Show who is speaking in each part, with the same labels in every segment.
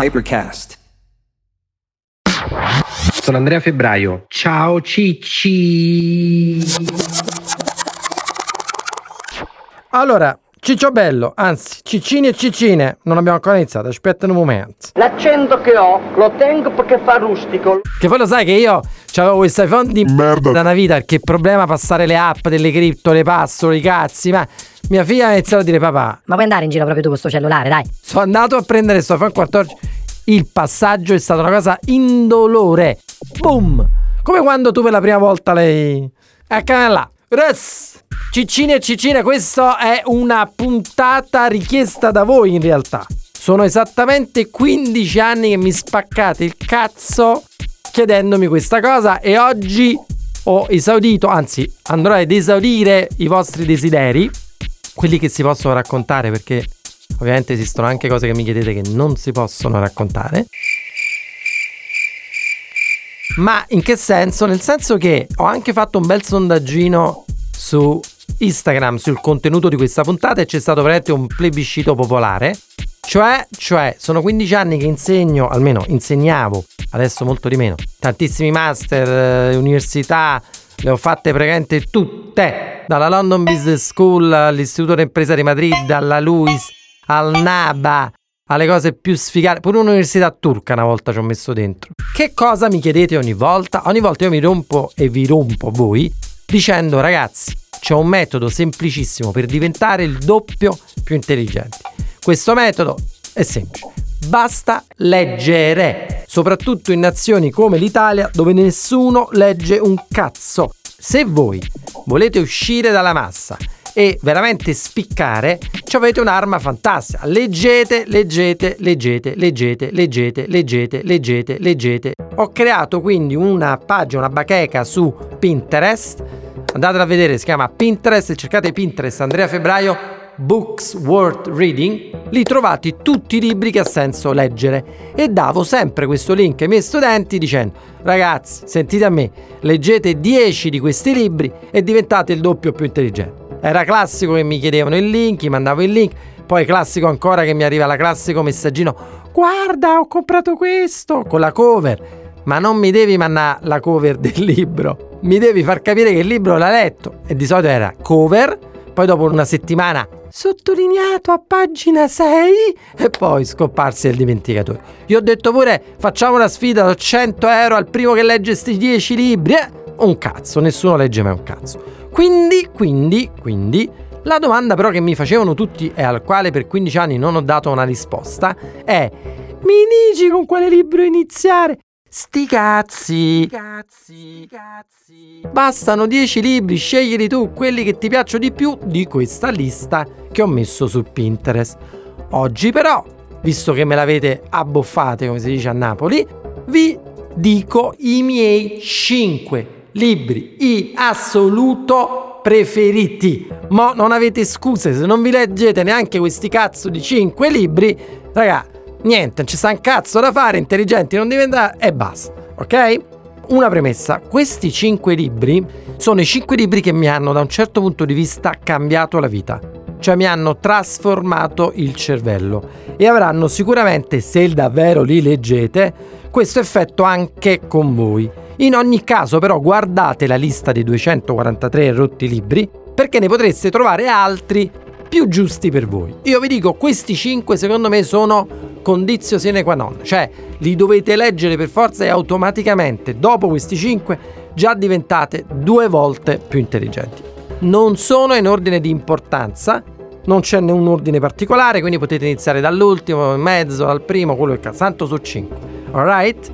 Speaker 1: Hypercast.
Speaker 2: Sono Andrea Febbraio. Ciao Cicci.
Speaker 3: Allora, Ciccio Bello, anzi, Ciccini e Ciccine, non abbiamo ancora iniziato, aspetta un momento.
Speaker 4: L'accento che ho lo tengo perché fa rustico.
Speaker 3: Che poi lo sai che io avevo questo iPhone di merda da una vita, che problema passare le app delle cripto, le password, i cazzi, ma mia figlia ha iniziato a dire papà,
Speaker 5: Ma puoi andare in giro proprio tu con sto cellulare, dai.
Speaker 3: sono andato a prendere questo iPhone 14, il passaggio è stata una cosa indolore. Boom! Come quando tu per la prima volta lei... Eccola là. Res! Ciccini e Ciccine, questa è una puntata richiesta da voi in realtà. Sono esattamente 15 anni che mi spaccate il cazzo chiedendomi questa cosa e oggi ho esaudito, anzi andrò ad esaudire i vostri desideri, quelli che si possono raccontare perché ovviamente esistono anche cose che mi chiedete che non si possono raccontare. Ma in che senso? Nel senso che ho anche fatto un bel sondaggino su Instagram sul contenuto di questa puntata e c'è stato veramente un plebiscito popolare. Cioè, cioè, sono 15 anni che insegno, almeno insegnavo, adesso molto di meno, tantissimi master, eh, università, le ho fatte praticamente tutte, dalla London Business School all'Istituto d'Impresa di Madrid, alla LUIS, al NABA, alle cose più sfigate. Pure un'università turca una volta ci ho messo dentro. Che cosa mi chiedete ogni volta? Ogni volta io mi rompo e vi rompo voi dicendo ragazzi, c'è un metodo semplicissimo per diventare il doppio più intelligenti. Questo metodo è semplice. Basta leggere, soprattutto in nazioni come l'Italia dove nessuno legge un cazzo. Se voi volete uscire dalla massa e veramente spiccare, avete un'arma fantastica. Leggete, leggete, leggete, leggete, leggete, leggete, leggete, leggete. Ho creato quindi una pagina, una bacheca su Pinterest. Andatela a vedere, si chiama Pinterest, cercate Pinterest Andrea Febbraio Books Worth Reading, lì trovate tutti i libri che ha senso leggere e davo sempre questo link ai miei studenti dicendo ragazzi sentite a me, leggete 10 di questi libri e diventate il doppio più intelligente. Era classico che mi chiedevano il link, gli mandavo il link, poi classico ancora che mi arriva la classico messaggino guarda ho comprato questo con la cover. Ma non mi devi mandare la cover del libro, mi devi far capire che il libro l'ha letto e di solito era cover, poi dopo una settimana sottolineato a pagina 6 e poi scomparsi nel dimenticatore. Io ho detto pure facciamo una sfida, do 100 euro al primo che legge questi 10 libri. Eh, un cazzo, nessuno legge mai un cazzo. Quindi, quindi, quindi, la domanda però che mi facevano tutti e al quale per 15 anni non ho dato una risposta è mi dici con quale libro iniziare? Sti cazzi. cazzi, cazzi. Bastano 10 libri, sceglieli tu quelli che ti piacciono di più di questa lista che ho messo su Pinterest. Oggi però, visto che me l'avete abboffate, come si dice a Napoli, vi dico i miei 5 libri in assoluto preferiti. Ma non avete scuse, se non vi leggete neanche questi cazzo di 5 libri, raga, niente, ci sta un cazzo da fare, intelligenti non diventare e basta, ok? Una premessa, questi 5 libri sono i 5 libri che mi hanno da un certo punto di vista cambiato la vita, cioè mi hanno trasformato il cervello e avranno sicuramente, se davvero li leggete, questo effetto anche con voi. In ogni caso però guardate la lista dei 243 rotti libri perché ne potreste trovare altri più giusti per voi. Io vi dico, questi 5 secondo me sono condizio sine qua non, cioè li dovete leggere per forza e automaticamente dopo questi 5 già diventate due volte più intelligenti. Non sono in ordine di importanza, non c'è un ordine particolare, quindi potete iniziare dall'ultimo, in mezzo, dal primo, quello che cazzo, tanto su 5. Alright?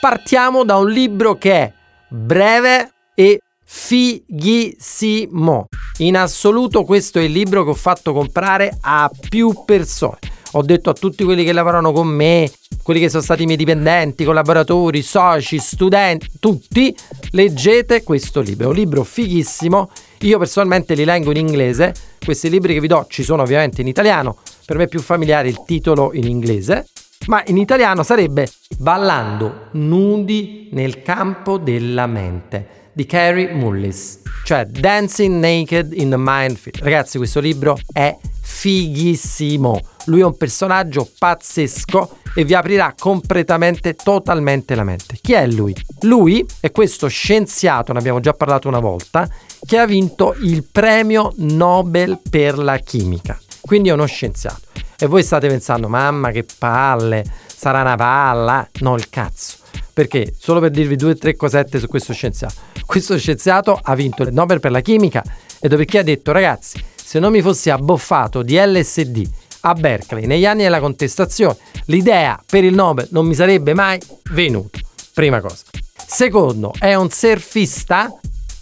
Speaker 3: Partiamo da un libro che è breve e fighissimo. In assoluto questo è il libro che ho fatto comprare a più persone. Ho detto a tutti quelli che lavorano con me, quelli che sono stati miei dipendenti, collaboratori, soci, studenti, tutti, leggete questo libro. È un libro fighissimo. Io personalmente li leggo in inglese. Questi libri che vi do ci sono ovviamente in italiano. Per me è più familiare il titolo in inglese. Ma in italiano sarebbe Ballando nudi nel campo della mente di Carrie Mullis, cioè Dancing Naked in the Minefield. Ragazzi, questo libro è fighissimo. Lui è un personaggio pazzesco e vi aprirà completamente, totalmente la mente. Chi è lui? Lui è questo scienziato, ne abbiamo già parlato una volta, che ha vinto il premio Nobel per la chimica. Quindi è uno scienziato. E voi state pensando, mamma che palle, sarà una palla. No, il cazzo. Perché? Solo per dirvi due o tre cosette su questo scienziato. Questo scienziato ha vinto il Nobel per la chimica e perché ha detto, ragazzi, se non mi fossi abboffato di LSD a Berkeley negli anni della contestazione, l'idea per il Nobel non mi sarebbe mai venuta. Prima cosa. Secondo, è un surfista.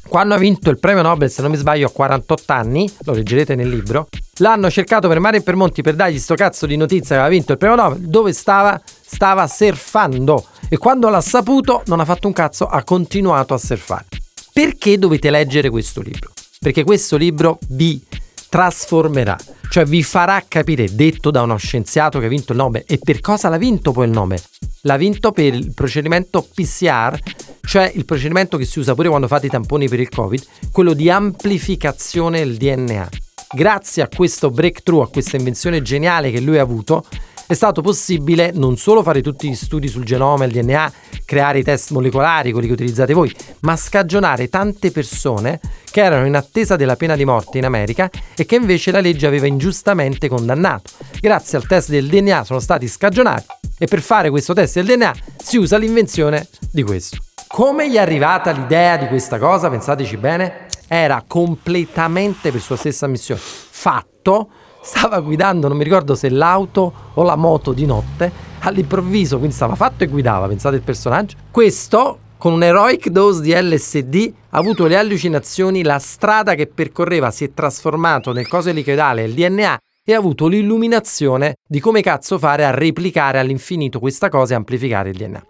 Speaker 3: Quando ha vinto il premio Nobel, se non mi sbaglio, a 48 anni, lo leggerete nel libro, l'hanno cercato per mare e per monti per dargli sto cazzo di notizia che aveva vinto il premio Nobel. Dove stava? Stava surfando. E quando l'ha saputo, non ha fatto un cazzo, ha continuato a surfare. Perché dovete leggere questo libro? Perché questo libro vi trasformerà, cioè vi farà capire, detto da uno scienziato che ha vinto il Nobel, e per cosa l'ha vinto poi il Nobel? L'ha vinto per il procedimento PCR, cioè il procedimento che si usa pure quando fate i tamponi per il Covid, quello di amplificazione del DNA. Grazie a questo breakthrough, a questa invenzione geniale che lui ha avuto, è stato possibile non solo fare tutti gli studi sul genoma e il DNA, creare i test molecolari, quelli che utilizzate voi, ma scagionare tante persone che erano in attesa della pena di morte in America e che invece la legge aveva ingiustamente condannato. Grazie al test del DNA sono stati scagionati e per fare questo test del DNA si usa l'invenzione di questo. Come gli è arrivata l'idea di questa cosa? Pensateci bene. Era completamente per sua stessa missione fatto stava guidando, non mi ricordo se l'auto o la moto di notte, all'improvviso, quindi stava fatto e guidava, pensate il personaggio. Questo, con un heroic dose di LSD, ha avuto le allucinazioni, la strada che percorreva si è trasformato nel coso elicoidale, il DNA, e ha avuto l'illuminazione di come cazzo fare a replicare all'infinito questa cosa e amplificare il DNA.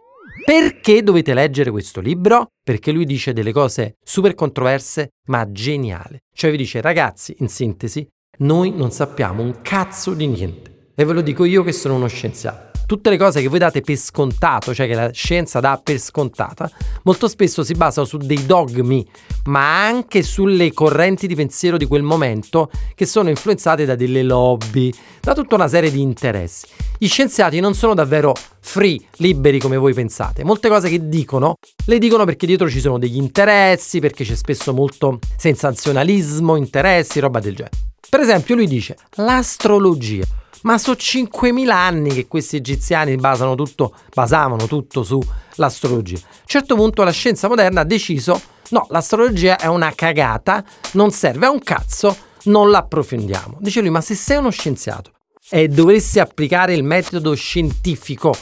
Speaker 3: Perché dovete leggere questo libro? Perché lui dice delle cose super controverse ma geniali. Cioè vi dice ragazzi, in sintesi, noi non sappiamo un cazzo di niente. E ve lo dico io che sono uno scienziato. Tutte le cose che voi date per scontato, cioè che la scienza dà per scontata, molto spesso si basano su dei dogmi, ma anche sulle correnti di pensiero di quel momento che sono influenzate da delle lobby, da tutta una serie di interessi. Gli scienziati non sono davvero free, liberi come voi pensate. Molte cose che dicono, le dicono perché dietro ci sono degli interessi, perché c'è spesso molto sensazionalismo, interessi, roba del genere. Per esempio, lui dice l'astrologia. Ma sono 5.000 anni che questi egiziani tutto, basavano tutto sull'astrologia. A un certo punto la scienza moderna ha deciso: no, l'astrologia è una cagata, non serve a un cazzo, non l'approfondiamo. Dice lui: ma se sei uno scienziato e dovresti applicare il metodo scientifico,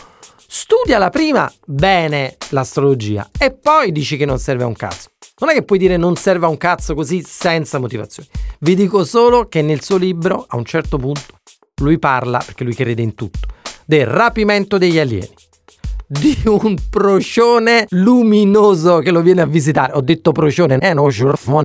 Speaker 3: studiala prima bene l'astrologia e poi dici che non serve a un cazzo. Non è che puoi dire non serve a un cazzo così senza motivazioni. Vi dico solo che nel suo libro, a un certo punto, lui parla, perché lui crede in tutto, del rapimento degli alieni di un procione luminoso che lo viene a visitare. Ho detto procione, eh, no,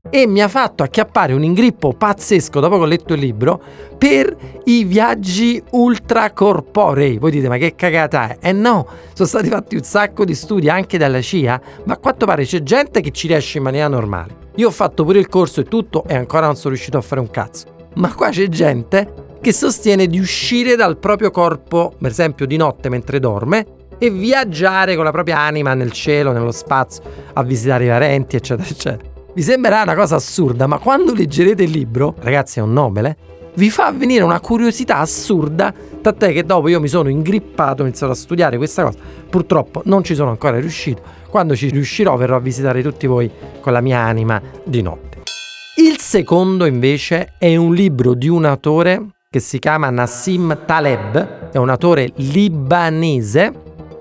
Speaker 3: e mi ha fatto acchiappare un ingrippo pazzesco dopo che ho letto il libro per i viaggi ultracorporei. Voi dite, ma che cagata è? Eh no, sono stati fatti un sacco di studi anche dalla CIA, ma a quanto pare c'è gente che ci riesce in maniera normale. Io ho fatto pure il corso e tutto e ancora non sono riuscito a fare un cazzo. Ma qua c'è gente che sostiene di uscire dal proprio corpo, per esempio di notte mentre dorme, e viaggiare con la propria anima nel cielo, nello spazio, a visitare i parenti, eccetera, eccetera. Vi sembrerà una cosa assurda, ma quando leggerete il libro, ragazzi è un Nobel, vi fa venire una curiosità assurda, tant'è che dopo io mi sono ingrippato, ho iniziato a studiare questa cosa. Purtroppo non ci sono ancora riuscito. Quando ci riuscirò verrò a visitare tutti voi con la mia anima di notte. Il secondo invece è un libro di un autore che si chiama Nassim Taleb, è un autore libanese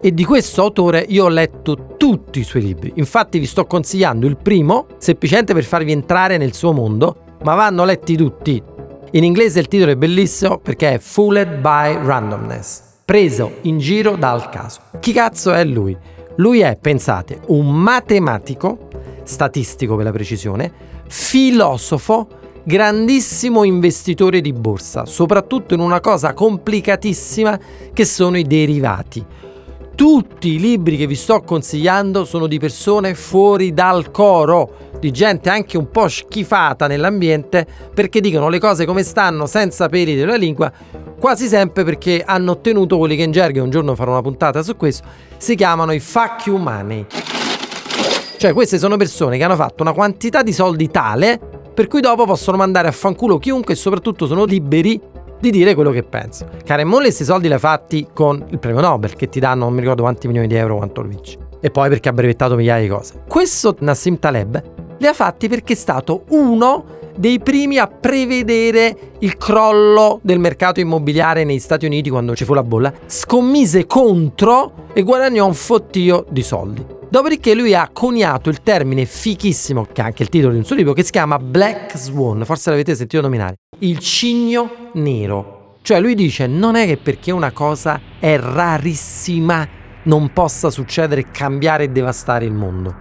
Speaker 3: e di questo autore io ho letto tutti i suoi libri. Infatti vi sto consigliando il primo, semplicemente per farvi entrare nel suo mondo, ma vanno letti tutti. In inglese il titolo è bellissimo perché è Fooled by Randomness, preso in giro dal caso. Chi cazzo è lui? Lui è, pensate, un matematico, statistico per la precisione, filosofo, grandissimo investitore di borsa, soprattutto in una cosa complicatissima che sono i derivati tutti i libri che vi sto consigliando sono di persone fuori dal coro. di gente anche un po' schifata nell'ambiente perché dicono le cose come stanno senza peli della lingua, quasi sempre perché hanno ottenuto quelli che in gergo, un giorno farò una puntata su questo, si chiamano i fuck you money. Cioè queste sono persone che hanno fatto una quantità di soldi tale per cui dopo possono mandare a fanculo chiunque e soprattutto sono liberi di dire quello che pensano. Caremon questi soldi li ha fatti con il premio Nobel che ti danno non mi ricordo quanti milioni di euro quanto lo vinci. E poi perché ha brevettato migliaia di cose. Questo Nassim Taleb li ha fatti perché è stato uno dei primi a prevedere il crollo del mercato immobiliare negli Stati Uniti quando ci fu la bolla, scommise contro e guadagnò un fottio di soldi. Dopodiché lui ha coniato il termine fichissimo, che è anche il titolo di un suo libro, che si chiama Black Swan, forse l'avete sentito nominare, il cigno nero. Cioè lui dice non è che perché una cosa è rarissima non possa succedere, cambiare e devastare il mondo.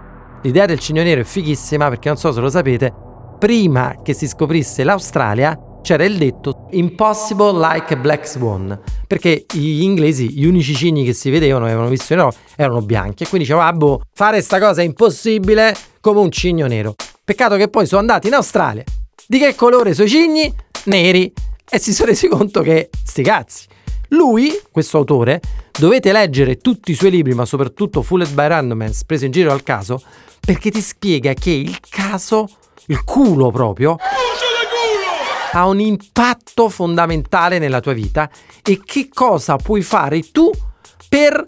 Speaker 3: L'idea del cigno nero è fighissima perché non so se lo sapete, prima che si scoprisse l'Australia c'era il detto impossible like a black swan perché gli inglesi gli unici cigni che si vedevano avevano visto in Europa erano bianchi e quindi dicevano ah boh fare sta cosa è impossibile come un cigno nero. Peccato che poi sono andati in Australia. Di che colore sono i cigni? neri. E si sono resi conto che sti cazzi. Lui, questo autore, dovete leggere tutti i suoi libri, ma soprattutto Fooled by Randomness, preso in giro al caso, perché ti spiega che il caso, il culo proprio, ha un impatto fondamentale nella tua vita e che cosa puoi fare tu per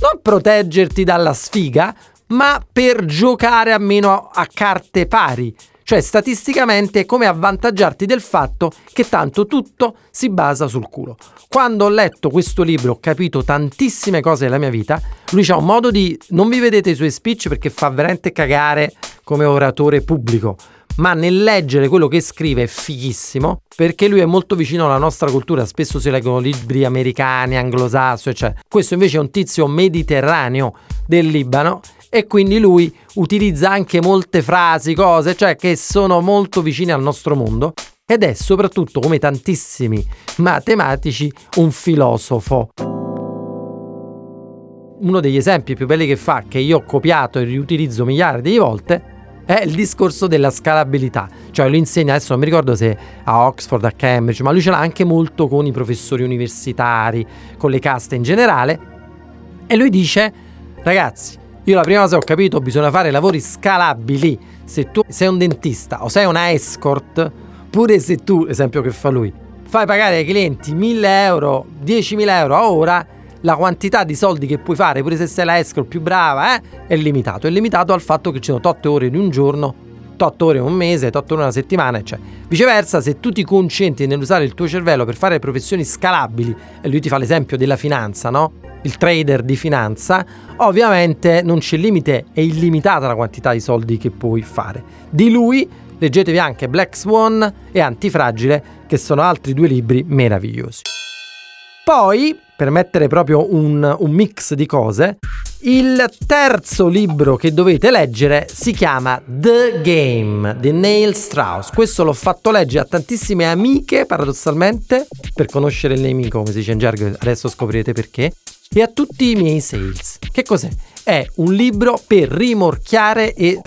Speaker 3: non proteggerti dalla sfiga, ma per giocare almeno a carte pari. Cioè, statisticamente è come avvantaggiarti del fatto che tanto tutto si basa sul culo. Quando ho letto questo libro ho capito tantissime cose della mia vita. Lui ha un modo di... Non vi vedete i suoi speech perché fa veramente cagare come oratore pubblico. Ma nel leggere quello che scrive è fighissimo perché lui è molto vicino alla nostra cultura. Spesso si leggono libri americani, anglosassoni, eccetera. Questo invece è un tizio mediterraneo del Libano e quindi lui utilizza anche molte frasi, cose, cioè che sono molto vicine al nostro mondo ed è soprattutto, come tantissimi matematici, un filosofo. Uno degli esempi più belli che fa, che io ho copiato e riutilizzo miliardi di volte, è il discorso della scalabilità. Cioè lui insegna, adesso non mi ricordo se a Oxford, a Cambridge, ma lui ce l'ha anche molto con i professori universitari, con le caste in generale. E lui dice, ragazzi, io la prima cosa che ho capito, bisogna fare lavori scalabili. Se tu sei un dentista o sei una escort, pure se tu, esempio che fa lui, fai pagare ai clienti 1000 euro, 10.000 euro a ora, la quantità di soldi che puoi fare, pure se sei la escort più brava, eh, è limitato. È limitato al fatto che ci sono 8 ore in un giorno, 8 ore in un mese, 8 ore in una settimana, eccetera. Viceversa, se tu ti concentri nell'usare il tuo cervello per fare professioni scalabili, e lui ti fa l'esempio della finanza, no? il trader di finanza, ovviamente non c'è limite, è illimitata la quantità di soldi che puoi fare. Di lui leggetevi anche Black Swan e Antifragile, che sono altri due libri meravigliosi. Poi, per mettere proprio un, un mix di cose, il terzo libro che dovete leggere si chiama The Game di Neil Strauss. Questo l'ho fatto leggere a tantissime amiche, paradossalmente, per conoscere il nemico, come si dice in gergo, adesso scoprirete perché e a tutti i miei sales. Che cos'è? È un libro per rimorchiare e...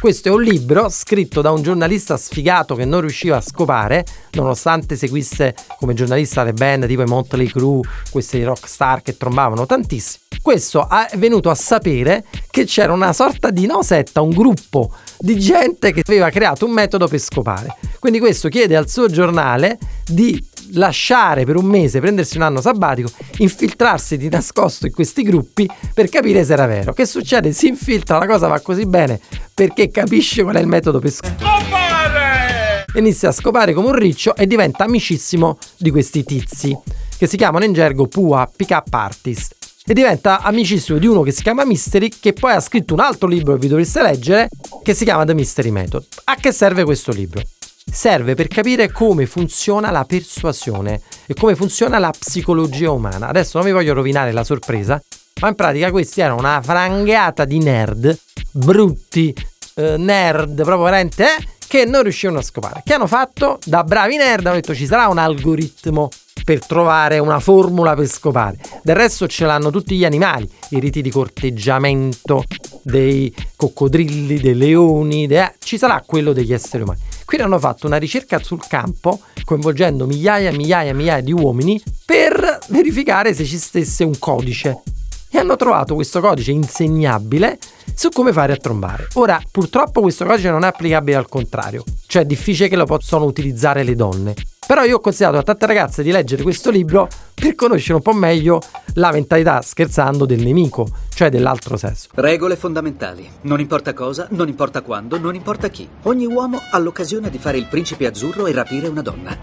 Speaker 3: Questo è un libro scritto da un giornalista sfigato che non riusciva a scopare, nonostante seguisse come giornalista le band tipo i Motley Crue, questi rockstar che trombavano tantissimo. Questo è venuto a sapere che c'era una sorta di no setta, un gruppo di gente che aveva creato un metodo per scopare. Quindi questo chiede al suo giornale di lasciare per un mese, prendersi un anno sabbatico, infiltrarsi di nascosto in questi gruppi per capire se era vero. Che succede? Si infiltra, la cosa va così bene perché capisce qual è il metodo per scopare. Inizia a scopare come un riccio e diventa amicissimo di questi tizi che si chiamano in gergo PUA Pick Up Artist e diventa amicissimo di uno che si chiama Mystery che poi ha scritto un altro libro che vi dovreste leggere che si chiama The Mystery Method. A che serve questo libro? Serve per capire come funziona la persuasione e come funziona la psicologia umana. Adesso non vi voglio rovinare la sorpresa, ma in pratica questi erano una frangata di nerd, brutti, eh, nerd, proprio veramente, eh, che non riuscivano a scopare. Che hanno fatto? Da bravi nerd hanno detto ci sarà un algoritmo per trovare una formula per scopare. Del resto ce l'hanno tutti gli animali, i riti di corteggiamento, dei coccodrilli, dei leoni, de- eh, ci sarà quello degli esseri umani. Quindi hanno fatto una ricerca sul campo coinvolgendo migliaia e migliaia e migliaia di uomini per verificare se ci stesse un codice. E hanno trovato questo codice insegnabile su come fare a trombare. Ora, purtroppo questo codice non è applicabile al contrario, cioè è difficile che lo possano utilizzare le donne. Però io ho consigliato a tante ragazze di leggere questo libro per conoscere un po' meglio la mentalità, scherzando, del nemico, cioè dell'altro sesso.
Speaker 1: Regole fondamentali. Non importa cosa, non importa quando, non importa chi. Ogni uomo ha l'occasione di fare il principe azzurro e rapire una donna.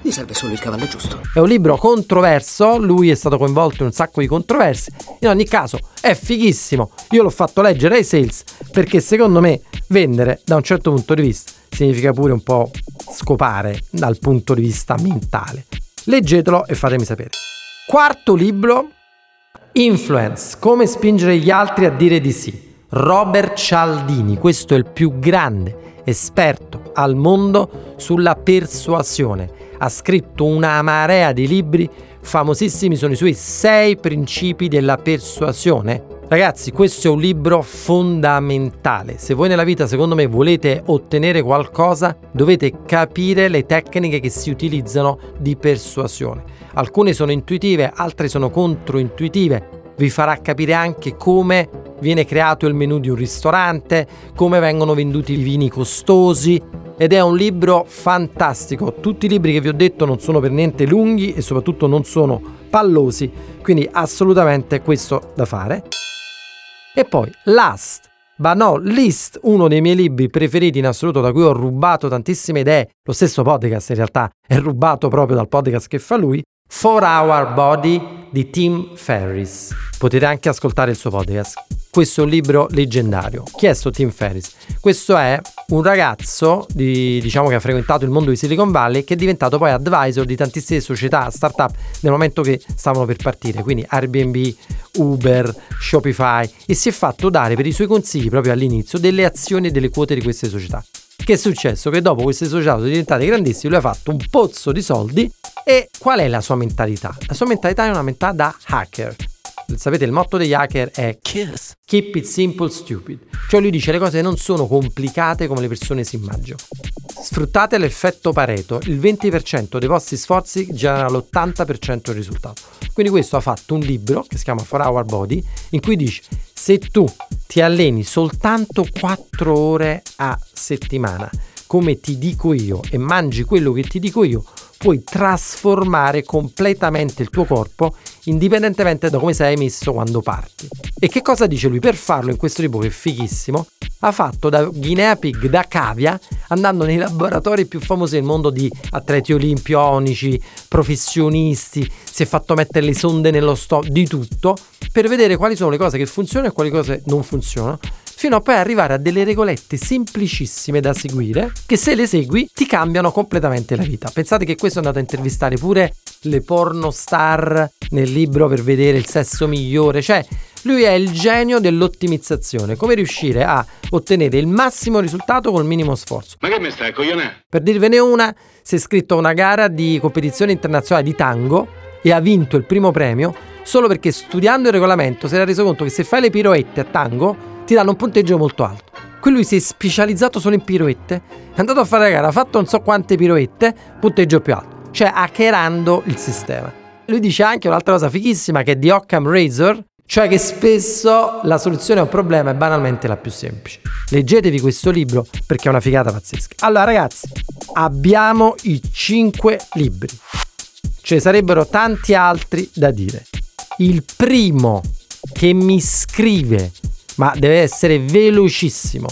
Speaker 1: Gli serve solo il cavallo giusto.
Speaker 3: È un libro controverso, lui è stato coinvolto in un sacco di controversie. In ogni caso, è fighissimo. Io l'ho fatto leggere ai sales perché secondo me vendere da un certo punto di vista significa pure un po' scopare dal punto di vista mentale. Leggetelo e fatemi sapere. Quarto libro, Influence, come spingere gli altri a dire di sì. Robert Cialdini, questo è il più grande esperto al mondo sulla persuasione. Ha scritto una marea di libri famosissimi, sono i suoi sei principi della persuasione. Ragazzi, questo è un libro fondamentale. Se voi nella vita, secondo me, volete ottenere qualcosa, dovete capire le tecniche che si utilizzano di persuasione. Alcune sono intuitive, altre sono controintuitive. Vi farà capire anche come viene creato il menù di un ristorante, come vengono venduti i vini costosi ed è un libro fantastico. Tutti i libri che vi ho detto non sono per niente lunghi e soprattutto non sono pallosi, quindi assolutamente questo da fare. E poi Last, ma no, List, uno dei miei libri preferiti in assoluto da cui ho rubato tantissime idee, lo stesso podcast in realtà è rubato proprio dal podcast che fa lui, 4 Hour Body di Tim Ferris. Potete anche ascoltare il suo podcast. Questo libro leggendario. Chi è sto Tim Ferris? Questo è un ragazzo di, diciamo, che ha frequentato il mondo di Silicon Valley che è diventato poi advisor di tantissime società, startup nel momento che stavano per partire, quindi Airbnb, Uber, Shopify e si è fatto dare per i suoi consigli proprio all'inizio delle azioni e delle quote di queste società. Che è successo? Che dopo queste società sono diventate grandissime, lui ha fatto un pozzo di soldi e qual è la sua mentalità? La sua mentalità è una mentalità da hacker. Sapete, il motto degli hacker è Kiss. Keep it simple, stupid. Cioè lui dice le cose non sono complicate come le persone si immaginano. Sfruttate l'effetto Pareto, il 20% dei vostri sforzi genera l'80% del risultato. Quindi questo ha fatto un libro che si chiama For Our Body, in cui dice se tu ti alleni soltanto 4 ore a settimana, come ti dico io, e mangi quello che ti dico io, puoi trasformare completamente il tuo corpo indipendentemente da come sei messo quando parti. E che cosa dice lui? Per farlo in questo libro che è fighissimo, ha fatto da guinea pig, da cavia, andando nei laboratori più famosi del mondo di atleti olimpionici, professionisti, si è fatto mettere le sonde nello stomaco, di tutto, per vedere quali sono le cose che funzionano e quali cose non funzionano fino a poi arrivare a delle regolette semplicissime da seguire che se le segui ti cambiano completamente la vita. Pensate che questo è andato a intervistare pure le porno star nel libro per vedere il sesso migliore, cioè lui è il genio dell'ottimizzazione, come riuscire a ottenere il massimo risultato col minimo sforzo.
Speaker 6: Ma che mi stai coglione?
Speaker 3: Per dirvene una, si è iscritto a una gara di competizione internazionale di tango e ha vinto il primo premio solo perché studiando il regolamento si era reso conto che se fai le piroette a tango ti danno un punteggio molto alto. Qui lui si è specializzato solo in piroette, è andato a fare la gara, ha fatto non so quante piroette, punteggio più alto, cioè hackerando il sistema. Lui dice anche un'altra cosa fighissima che è di Occam Razor, cioè che spesso la soluzione a un problema è banalmente la più semplice. Leggetevi questo libro perché è una figata pazzesca. Allora ragazzi, abbiamo i 5 libri. Ce ne sarebbero tanti altri da dire. Il primo che mi scrive ma deve essere velocissimo.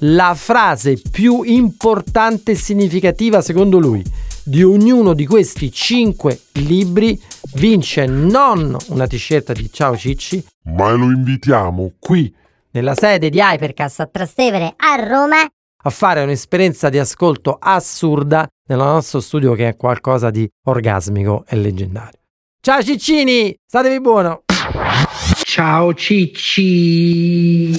Speaker 3: La frase più importante e significativa secondo lui di ognuno di questi cinque libri vince non una t-shirt di Ciao Cicci,
Speaker 7: ma lo invitiamo qui
Speaker 3: nella sede di
Speaker 5: Hypercast a Trastevere a Roma
Speaker 3: a fare un'esperienza di ascolto assurda nel nostro studio che è qualcosa di orgasmico e leggendario. Ciao Ciccini, statevi buono!
Speaker 2: Ciao Cicci.